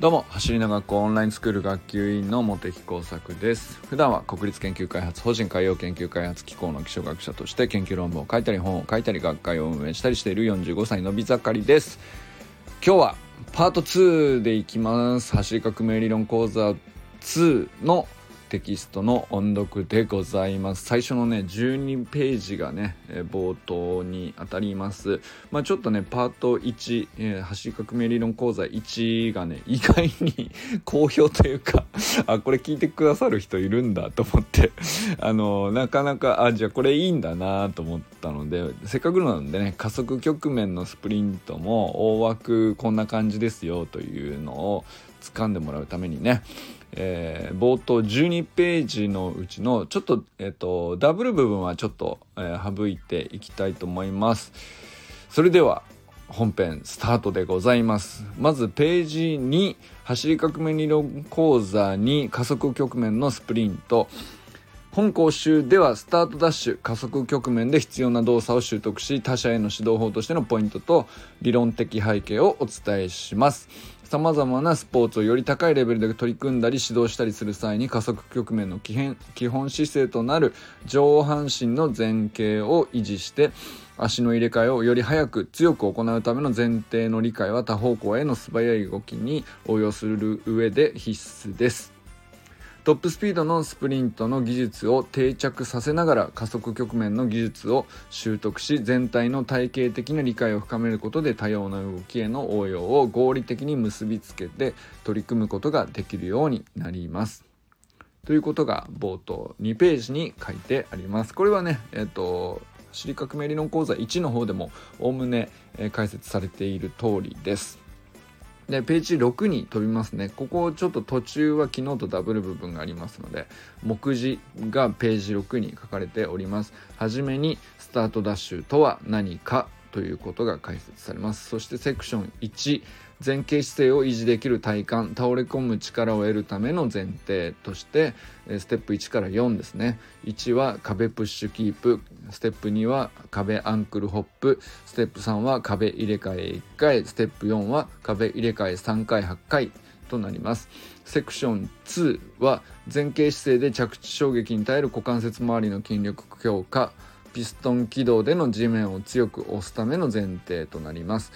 どうも走りの学校オンラインスクール学級委員の茂木耕作です。普段は国立研究開発法人海洋研究開発機構の気象学者として研究論文を書いたり本を書いたり学会を運営したりしている45歳のび盛りです。今日はパート2でいきます。走り革命理論講座2のテキストの音読でございます。最初のね12ページがね、冒頭にあたります。まあちょっとねパート1、えー、走り革命理論講座1がね 意外に 好評というかあこれ聞いてくださる人いるんだと思って。あのなかなかあじゃあこれいいんだなと思ったのでせっかくなのでね加速局面のスプリントも大枠こんな感じですよというのを掴んでもらうためにねえー、冒頭12ページのうちのちょっと,、えーと、ダブル部分はちょっと、えー、省いていきたいと思います。それでは本編スタートでございます。まずページ2走り革命理論講座に加速局面のスプリント。本講習ではスタートダッシュ加速局面で必要な動作を習得し他者への指導法としてのポイントと理論的背景をお伝えします。さまざまなスポーツをより高いレベルで取り組んだり指導したりする際に加速局面の基本姿勢となる上半身の前傾を維持して足の入れ替えをより早く強く行うための前提の理解は多方向への素早い動きに応用する上で必須です。トップスピードのスプリントの技術を定着させながら加速局面の技術を習得し全体の体系的な理解を深めることで多様な動きへの応用を合理的に結びつけて取り組むことができるようになります。ということが冒頭2ページに書いてあります。これはね、えっ、と、知り革命理論講座1の方でもおおむね解説されている通りです。でページ6に飛びますね。ここちょっと途中は昨日とダブル部分がありますので目次がページ6に書かれております。はじめにスタートダッシュとは何かということが解説されます。そしてセクション1前傾姿勢を維持できる体幹倒れ込む力を得るための前提としてステップ1から4ですね。1は壁プッシュキープステップ2は壁アンクルホップステップ3は壁入れ替え1回ステップ4は壁入れ替え3回8回となります。セクション2は前傾姿勢で着地衝撃に耐える股関節周りの筋力強化ピストン軌道での地面を強く押すための前提となります。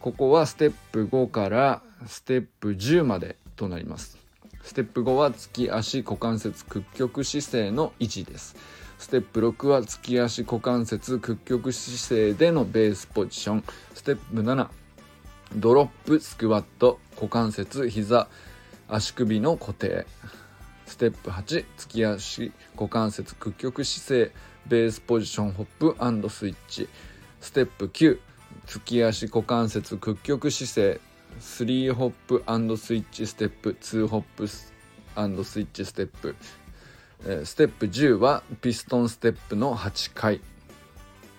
ここはステップ5からステップ10までとなります。ステップ5は突き足股関節屈曲姿勢の維持です。ステップ6は突き足股関節屈曲姿勢でのベースポジション。ステップ7ドロップスクワット股関節膝足首の固定。ステップ8突き足股関節屈曲姿勢。ベースポジションホップスイッチ。ステップ9突き足股関節屈曲姿勢3ホップスイッチステップ2ホップスイッチステップ。ステップ10はピストンステップの8回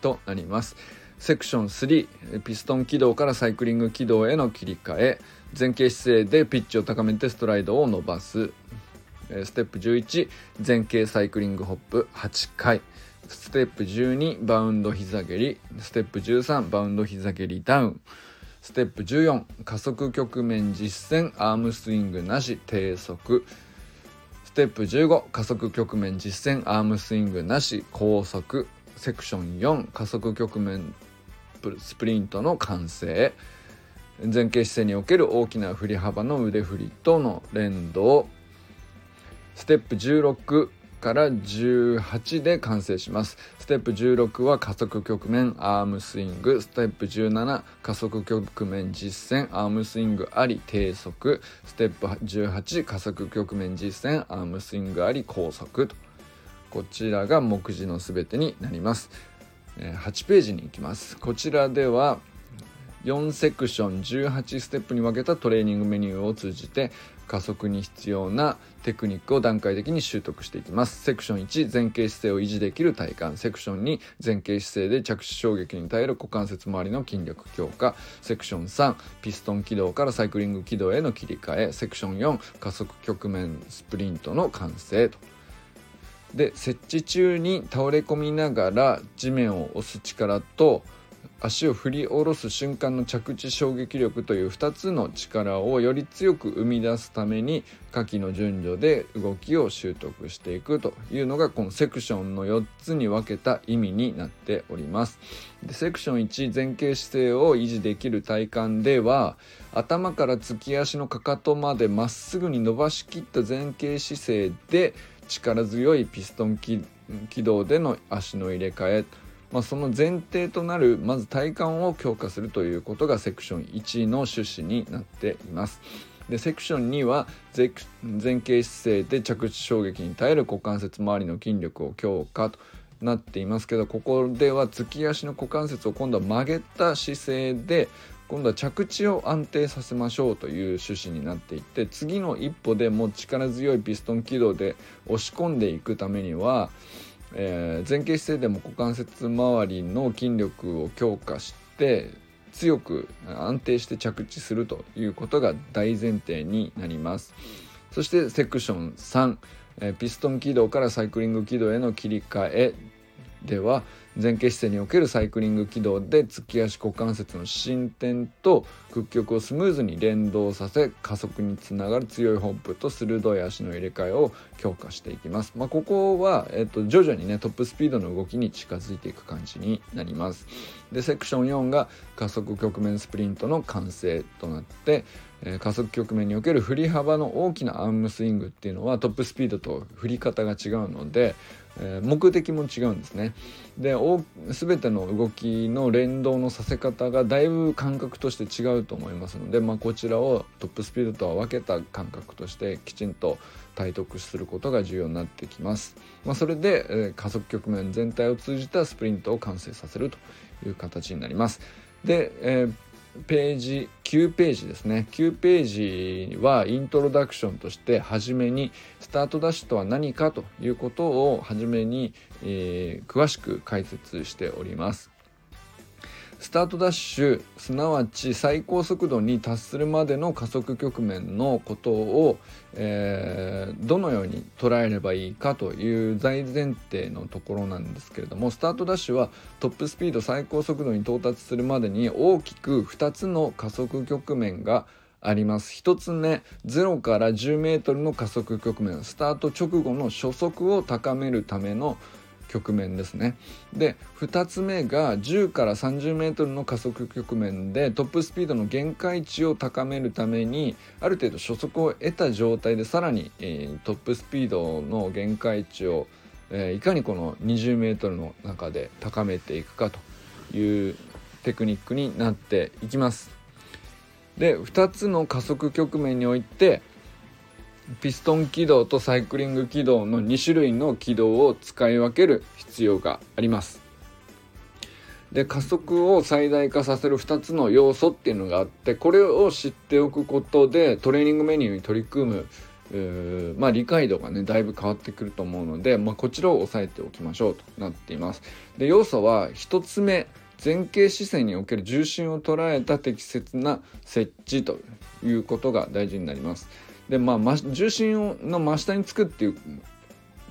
となります。セクション3ピストン軌道からサイクリング軌道への切り替え。前傾姿勢でピッチを高めてストライドを伸ばす。ステップ11前傾サイクリングホップ8回。ステップ12バウンド膝蹴りステップ13バウンド膝蹴りダウンステップ14加速局面実践アームスイングなし低速。ステップ15加速局面実践アームスイングなし高速セクション4加速局面スプリントの完成。前傾姿勢における大きな振り幅の腕振りとの連動。ステップ16から18で完成します。ステップ16は加速局面アームスイング。ステップ17加速局面実践アームスイングあり低速。ステップ18加速局面実践アームスイングあり高速。と。こちらが目次の全てになります。8ページに行きます。こちらでは4セクション18ステップに分けたトレーニングメニューを通じて加速に必要なテクニックを段階的に習得していきます。セクション1前傾姿勢を維持できる体幹。セクション2前傾姿勢で着地衝撃に耐える。股関節周りの筋力強化。セクション3ピストン軌道からサイクリング軌道への切り替え。セクション4加速局面スプリントの完成と。で設置中に倒れ込みながら地面を押す力と足を振り下ろす瞬間の着地衝撃力という2つの力をより強く生み出すために下記の順序で動きを習得していくというのがこのセクションの4つに分けた意味になっております。でセクション1前傾姿勢を維持できる体幹では頭から突き足のかかとまでまっすぐに伸ばしきった前傾姿勢で力強いピストン軌道での足の入れ替え。まあ、その前提となるまず体幹を強化するということがセクション1の趣旨になっています。でセクション2は前傾姿勢で着地衝撃に耐える股関節周りの筋力を強化となっていますけどここでは突き足の股関節を今度は曲げた姿勢で今度は着地を安定させましょうという趣旨になっていって次の一歩でも力強いピストン軌道で押し込んでいくためにはえー、前傾姿勢でも股関節周りの筋力を強化して強く安定して着地するということが大前提になります。そしてセクション3、えー、ピストン軌道からサイクリング軌道への切り替えでは前傾姿勢におけるサイクリング軌道で突き足股関節の進展と屈曲をスムーズに連動させ加速につながる強いホップと鋭い足の入れ替えを強化していきます。まあ、ここは、えっと、徐々にねトップスピードの動きに近づいていく感じになります。でセクション4が加速局面スプリントの完成となって、えー、加速局面における振り幅の大きなアームスイングっていうのはトップスピードと振り方が違うのでえー、目的も違うんですね。で全ての動きの連動のさせ方がだいぶ感覚として違うと思いますので、まあ、こちらをトップスピードとは分けた感覚としてきちんと体得することが重要になってきます。まあ、それで、えー、加速局面全体を通じたスプリントを完成させるという形になります。で、えーページ9ページですね。9ページはイントロダクションとして初めにスタートダッシュとは何かということを初めに、えー、詳しく解説しております。スタートダッシュすなわち最高速度に達するまでの加速局面のことを、えー、どのように捉えればいいかという大前提のところなんですけれどもスタートダッシュはトップスピード最高速度に到達するまでに大きく2つの加速局面があります。1つ目0から 10m の加速局面。スタート直後の初速を高めるための局面ですねで2つ目が10から 30m の加速局面でトップスピードの限界値を高めるためにある程度初速を得た状態でさらに、えー、トップスピードの限界値を、えー、いかにこの 20m の中で高めていくかというテクニックになっていきます。で2つの加速局面においてピストン軌道とサイクリング軌道の2種類の軌道を使い分ける必要があります。で加速を最大化させる2つの要素っていうのがあってこれを知っておくことでトレーニングメニューに取り組むまあ、理解度がねだいぶ変わってくると思うので、まあ、こちらを押さえておきましょうとなっています。で要素は1つ目前傾姿勢における重心を捉えた適切な設置ということが大事になります。でまあ重心の真下につくっていう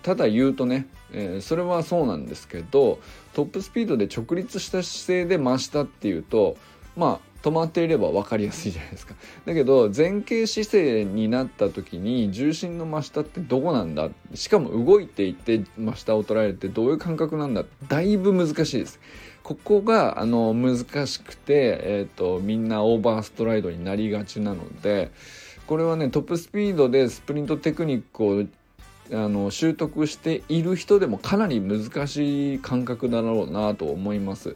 ただ言うとね、えー、それはそうなんですけどトップスピードで直立した姿勢で真下っていうとまあ止まっていれば分かりやすいじゃないですか。だけど前傾姿勢になった時に重心の真下ってどこなんだ？しかも動いていて真下を捉えるってどういう感覚なんだ？だいぶ難しいです。ここがあの難しくて、えーとみんなオーバーストライドになりがちなのでこれはねトップスピードでスプリントテクニックをあの習得している人でもかなり難しい感覚だろうなと思います。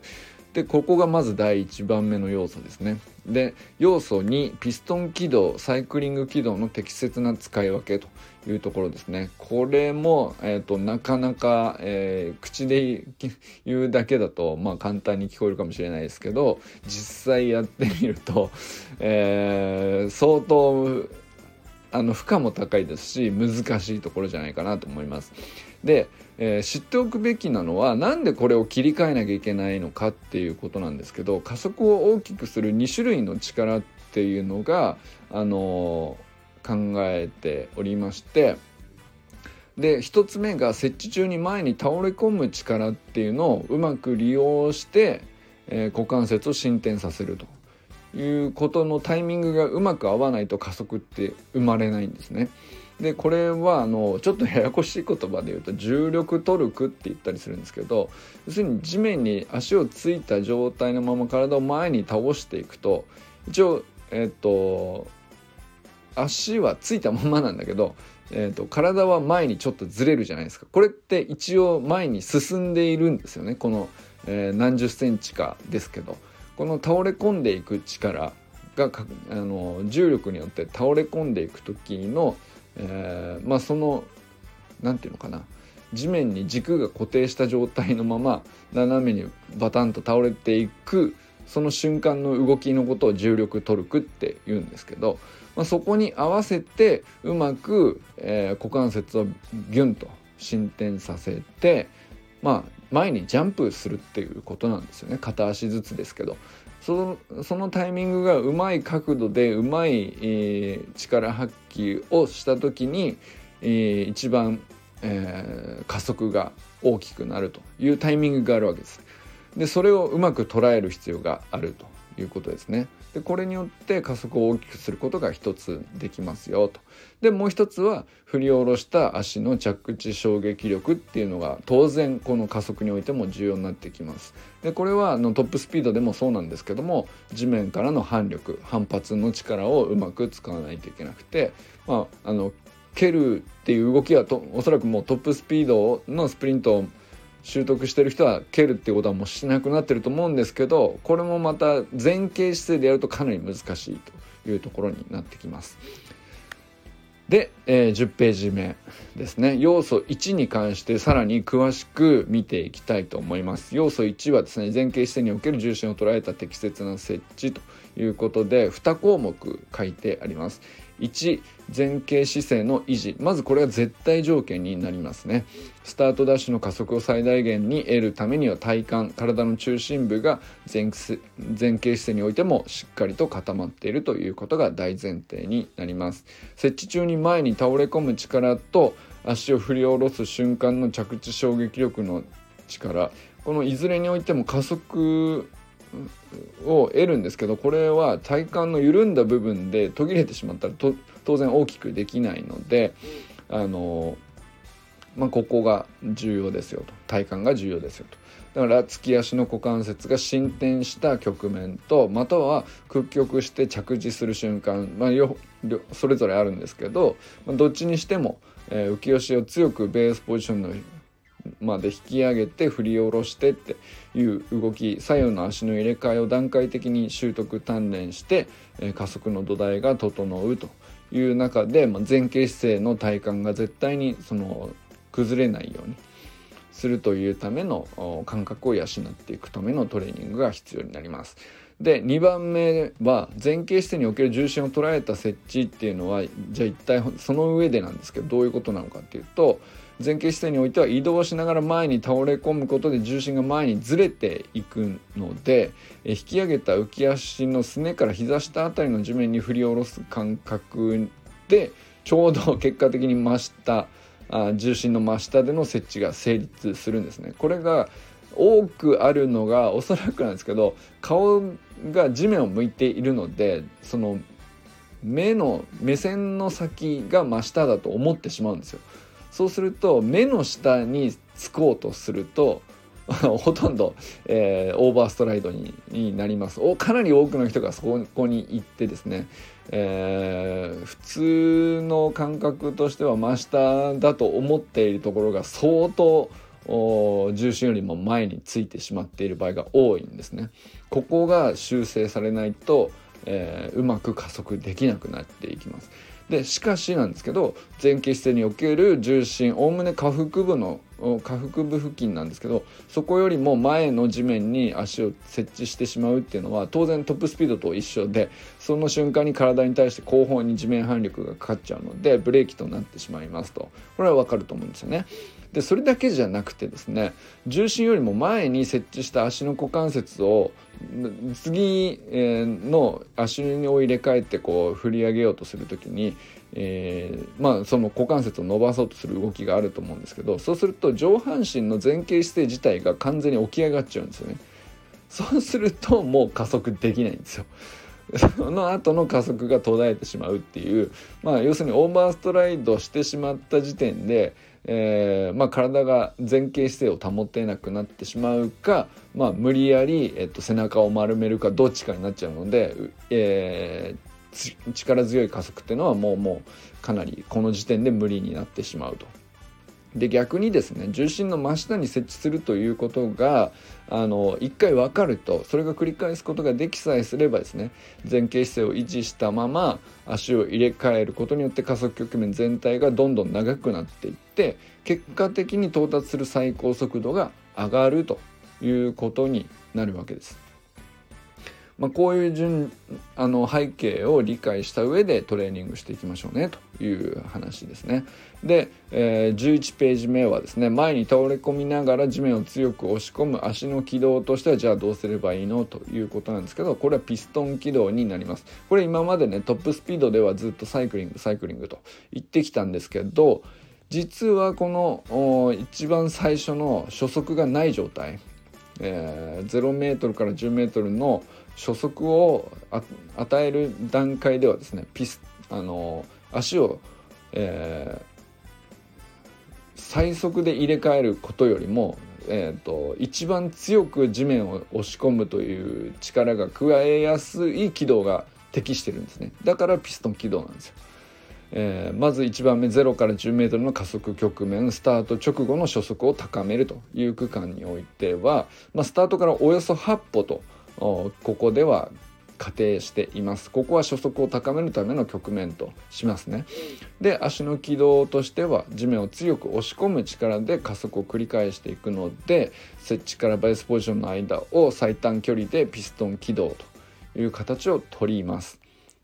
でここがまず第1番目の要素ですね。で要素2ピストン軌道サイクリング軌道の適切な使い分けというところですね。これも、えーと、なかなか、えー、口で言うだけだと、まあ、簡単に聞こえるかもしれないですけど実際やってみると、えー、相当あの負荷も高いですし難しいところじゃないかなと思います。で、えー、知っておくべきなのはなんでこれを切り替えなきゃいけないのかっていうことなんですけど加速を大きくする2種類の力っていうのが、あのー、考えておりましてで1つ目が設置中に前に倒れ込む力っていうのをうまく利用してえー、股関節を伸展させるということのタイミングがうまく合わないと加速って生まれないんですね。でこれはあのちょっとややこしい言葉で言うと重力トルクって言ったりするんですけど要するに地面に足をついた状態のまま体を前に倒していくと一応えっ、と足はついたままなんだけど、えーと、体は前にちょっとずれるじゃないですか。これって一応前に進んでいるんですよね。この、えー、何十センチかですけど。この倒れ込んでいく力があの重力によって倒れ込んでいく時のえー、まあその何て言うのかな。地面に軸が固定した状態のまま斜めにバタンと倒れていくその瞬間の動きのことを重力トルクって言うんですけど、まあ、そこに合わせてうまく、えー、股関節をギュンと進展させて、まあ、前にジャンプするっていうことなんですよね片足ずつですけどそのそのタイミングがうまい角度でうまい、えー、力発揮をした時に、えー、一番、えー、加速が大きくなるというタイミングがあるわけです。でそれをうまく捉える必要があるということですね。でこれによって加速を大きくすることが一つできますよと。でもう一つは振り下ろした足の着地衝撃力っていうのが当然この加速においても重要になってきます。でこれはあのトップスピードでもそうなんですけども地面からの反力反発の力をうまく使わないといけなくて、まあ、あの蹴るっていう動きはとおそらくもうトップスピードのスプリントを習得してる人は蹴るってことはもうしなくなってると思うんですけどこれもまた前傾姿勢でやるとかなり難しいというところになってきます。で、えー、10ページ目ですね。要素1に関してさらに詳しく見ていきたいと思います。要素1はですね前傾姿勢における重心を捉えた適切な設置ということで2項目書いてあります。1前傾姿勢の維持。まずこれは絶対条件になりますね。スタートダッシュの加速を最大限に得るためには体幹体の中心部が前前傾姿勢においてもしっかりと固まっているということが大前提になります。設置中に前に倒れ込む力と足を振り下ろす瞬間の着地衝撃力の力。このいずれにおいても加速を得るんですけどこれは体幹の緩んだ部分で途切れてしまったら当然大きくできないのであの、まあ、ここが重要ですよと体幹が重要ですよと。だから突き足の股関節が進展した局面とまたは屈曲して着地する瞬間、まあ、それぞれあるんですけど、まあ、どっちにしても、えー、浮き足を強くベースポジションのまで引き上げて振り下ろしてっていう動き左右の足の入れ替えを段階的に習得鍛錬して、え加速の土台が整うという中で、ま、前傾姿勢の体幹が絶対にその崩れないようにするというための感覚を養っていくためのトレーニングが必要になります。で2番目は前傾姿勢における重心を捉えた設置っていうのはじゃあ一体その上でなんですけどどういうことなのかっていうと前傾姿勢においては移動しながら前に倒れ込むことで重心が前にずれていくので引き上げた浮き足のすねから膝下あたりの地面に振り下ろす感覚でちょうど結果的に真下あ重心の真下での設置が成立するんですね。これが多くあるのがおそらくなんですけど顔が地面を向いているのでその目の目線の先が真下だと思ってしまうんですよ。そうすると目の下につこうとすると ほとんど、えー、オーバーストライドにになりますおかなり多くの人がそこに行ってですね、えー、普通の感覚としては真下だと思っているところが相当重心よりも前についてしまっている場合が多いんですね。ここが修正されないと、えー、うまく加速できなくなっていきます。でしかしなんですけど前傾姿勢における重心おおむね下腹部の下腹部付近なんですけどそこよりも前の地面に足を設置してしまうっていうのは当然トップスピードと一緒でその瞬間に体に対して後方に地面反力がかかっちゃうのでブレーキとなってしまいますとこれは分かると思うんですよね。でそれだけじゃなくてですね重心よりも前に設置した足の股関節を次の足を入れ替えてこう振り上げようとする時に、えー、まあその股関節を伸ばそうとする動きがあると思うんですけどそうすると上半身の前傾姿勢自体が完全に起き上がっちゃうんですよね。そうするともう加速できないんですよ。その後の加速が途絶えてしまうっていう、まあ、要するにオーバーストライドしてしまった時点で、えーまあ、体が前傾姿勢を保てなくなってしまうか、まあ、無理やり、えっと、背中を丸めるかどっちかになっちゃうので、えー、力強い加速っていうのはもうもうかなりこの時点で無理になってしまうと。で逆にですね重心の真下に設置するということがあの一回分かるとそれが繰り返すことができさえすればですね前傾姿勢を維持したまま足を入れ替えることによって加速局面全体がどんどん長くなっていって結果的に到達する最高速度が上がるということになるわけです。まあ、こういう順あの背景を理解した上でトレーニングしていきましょうねという話ですね。で、えー、11ページ目はですね前に倒れ込みながら地面を強く押し込む足の軌道としてはじゃあどうすればいいの？ということなんですけどこれはピストン軌道になります。これ今までねトップスピードではずっとサイクリングサイクリングと言ってきたんですけど実はこの一番最初の初速がない状態、えー、0メートルから10メートルの初速を与える段階ではですねピスあの足を、えー、最速で入れ替えることよりも、えーと、一番強く地面を押し込むという力が加えやすい軌道が適してるんですねだからピストン軌道なんですよ。えー、まず1番目0から 10m の加速局面スタート直後の初速を高めるという区間においては、まあ、スタートからおよそ8歩とここでは仮定しています。ここは初速を高めるための局面としますね。で足の軌道としては地面を強く押し込む力で加速を繰り返していくので設置からベースポジションの間を最短距離でピストン軌道という形をとります。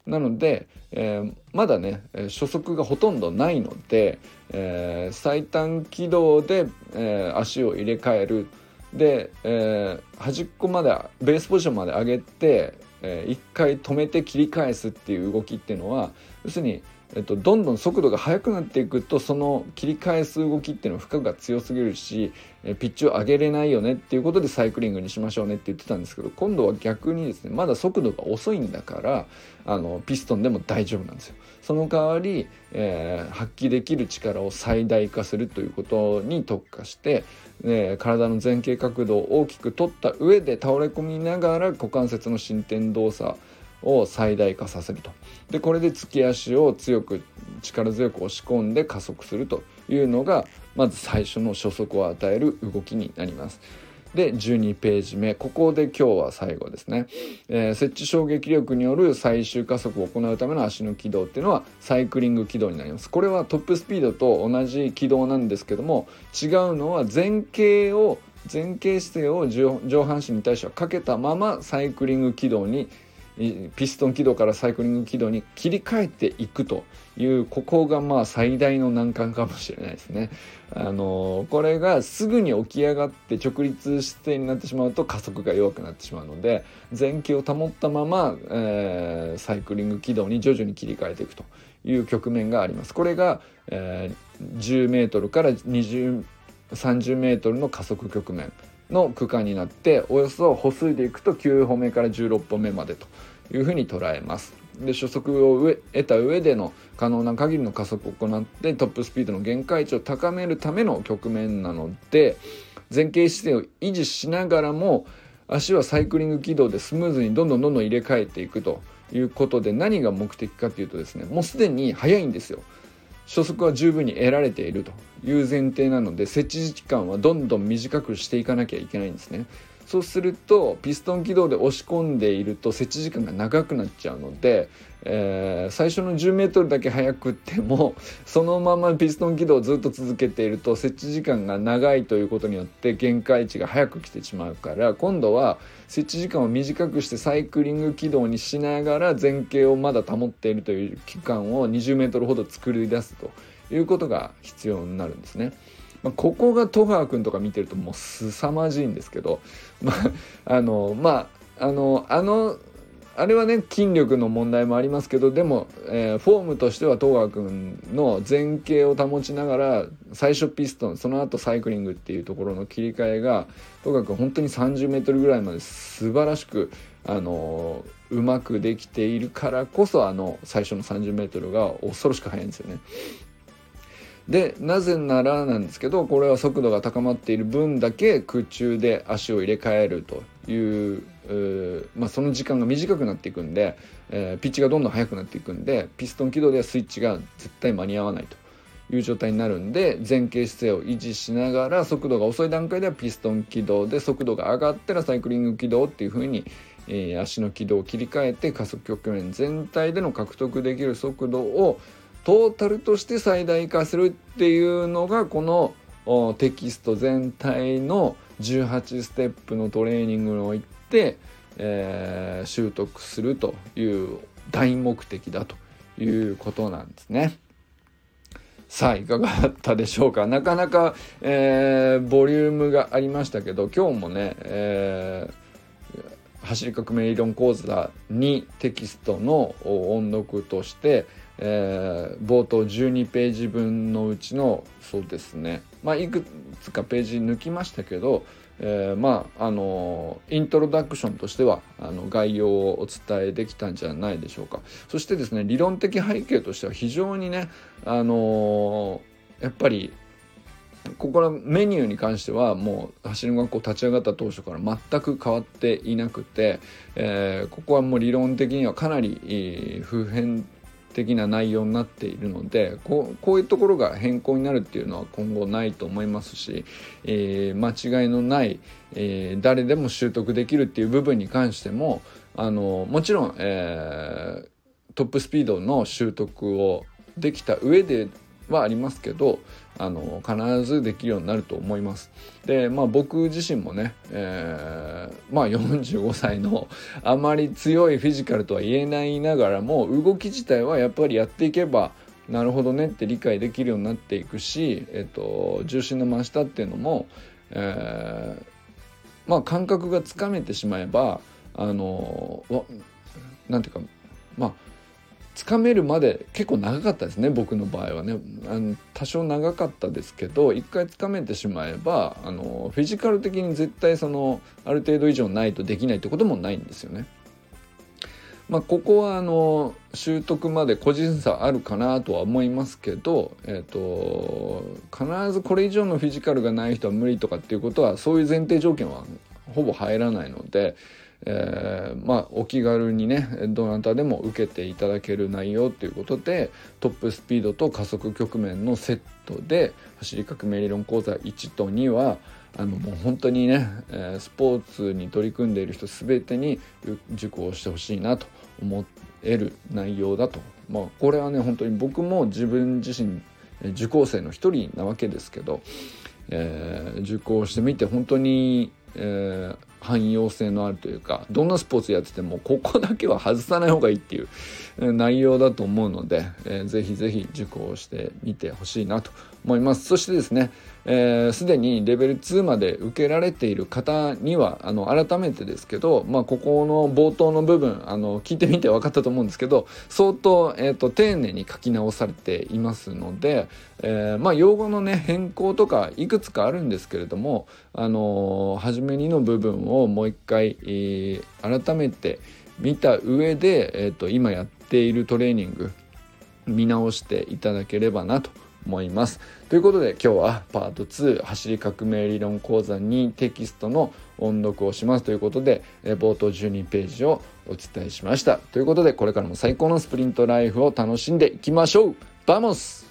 なので、えー、まだね初速がほとんどないので、えー、最短軌道で、えー、足を入れ替えるで、えー、端っこまでベースポジションまで上げて、えー、一回止めて切り返すっていう動きっていうのは要するに、えっと、どんどん速度が速くなっていくとその切り返す動きっていうのは負荷が強すぎるし、え、ピッチを上げれないよねっていうことでサイクリングにしましょうねって言ってたんですけど今度は逆にですねまだ速度が遅いんだからあのピストンでも大丈夫なんですよ。その代わり、えー、発揮できる力を最大化するということに特化して、えー、体の前傾角度を大きく取った上で倒れ込みながら股関節の伸展動作を最大化させると。でこれで突き足を強く力強く押し込んで加速するというのがまず最初の初速を与える動きになります。で12ページ目。ここで今日は最後ですね、えー、設置衝撃力による最終加速を行うための足の軌道っていうのはサイクリング軌道になります。これはトップスピードと同じ軌道なんですけども違うのは前傾を前傾姿勢を上半身に対してはかけたままサイクリング軌道にピストン軌道からサイクリング軌道に切り替えていくというここがまあ最大の難関かもしれないですね。あのこれがすぐに起き上がって直立姿勢になってしまうと加速が弱くなってしまうので前傾を保ったまま、えー、サイクリング軌道に徐々に切り替えていくという局面があります。これが、えー、10メートルから20 30メートルの加速局面の区間になっておよそ歩数でいくと9歩目から16歩目までというふうに捉えます。で初速を得た上での可能な限りの加速を行ってトップスピードの限界値を高めるための局面なので前傾姿勢を維持しながらも足はサイクリング軌道でスムーズにどんどんどんどん入れ替えていくということで何が目的かというとですねもうすでに速いんですよ。初速は十分に得られているという前提なので設置時間はどんどん短くしていかなきゃいけないんですね。そうするとピストン軌道で押し込んでいると設置時間が長くなっちゃうので、えー、最初の 10m だけ速くっても そのままピストン軌道をずっと続けていると設置時間が長いということによって限界値が早く来てしまうから今度は設置時間を短くしてサイクリング軌道にしながら前傾をまだ保っているという期間を 20m ほど作り出すということが必要になるんですね。まあ、ここが戸川君とか見てるともう凄まじいんですけど、まあ、あのまああのあのあれはね筋力の問題もありますけどでも、えー、フォームとしては東川君の前傾を保ちながら最初ピストンその後サイクリングっていうところの切り替えが東川君本当に 30m ぐらいまで素晴らしく、あのー、うまくできているからこそあの最初の 30m が恐ろしく速いんですよね。でなぜならなんですけどこれは速度が高まっている分だけ空中で足を入れ替えるというまあ、その時間が短くなっていくんで、えー、ピッチがどんどん速くなっていくんでピストン軌道ではスイッチが絶対間に合わないという状態になるんで前傾姿勢を維持しながら速度が遅い段階ではピストン軌道で速度が上がったらサイクリング軌道っていう風に、えー、足の軌道を切り替えて加速局面全体での獲得できる速度をトータルとして最大化するっていうのがこのテキスト全体の18ステップのトレーニングにおいて、えー、習得するという大目的だということなんですね。さあいかがだったでしょうか？なかなか、えー、ボリュームがありましたけど今日もね、えー、走り革命理論講座にテキストの音読として、えー、冒頭12ページ分のうちのそうですね。まあいくつかページ抜きましたけどえー、まああのイントロダクションとしてはあの概要をお伝えできたんじゃないでしょうか。そしてですね理論的背景としては非常にねあのやっぱりここらメニューに関してはもう走り学校立ち上がった当初から全く変わっていなくて、えー、ここはもう理論的にはかなり普遍的な内容になっているのでこうこういうところが変更になるっていうのは今後ないと思いますし、えー、間違いのない、えー、誰でも習得できるっていう部分に関してもあのもちろん、えー、トップスピードの習得をできた上ではありますけどあの必ずできるようになると思います。でまあ僕自身もね、えー、まあ45歳のあまり強いフィジカルとは言えないながらも動き自体はやっぱりやっていけばなるほどねって理解できるようになっていくし、えっと、重心の真下っていうのも、えー、まあ感覚がつかめてしまえばあのなんていうかまあつかめるまで結構長かったですね僕の場合はねあの多少長かったですけど一回つかめてしまえばあのフィジカル的に絶対そのある程度以上ないとできないってこともないんですよね。まあ、ここはあの習得まで個人差あるかなとは思いますけど、えーと、と必ずこれ以上のフィジカルがない人は無理とかっていうことはそういう前提条件はほぼ入らないので、えー、まあお気軽にねどなたでも受けていただける内容ということでトップスピードと加速局面のセットで走り革命理論講座1と2はあのもう本当にね、えー、スポーツに取り組んでいる人全てに受講してほしいなと思える内容だと、まあ、これはね本当に僕も自分自身受講生の一人なわけですけど、えー、受講してみて本当に、えー、汎用性のあるというかどんなスポーツやっててもここだけは外さない方がいいっていう内容だと思うので、えー、ぜひぜひ受講してみてほしいなと思います。そしてですねすで、えー、にレベル2まで受けられている方にはあの改めてですけど、まあ、ここの冒頭の部分あの聞いてみて分かったと思うんですけど相当、えーと、丁寧に書き直されていますので、えー、まあ、用語のね変更とかいくつかあるんですけれども、あのー、初めにの部分をもう一回、えー、改めて見た上で、えーと今やっているトレーニング見直していただければなと思います。ということで今日はパート2走り革命理論講座にテキストの音読をしますということで、え冒頭12ページをお伝えしました。ということでこれからも最高のスプリントライフを楽しんでいきましょうバモス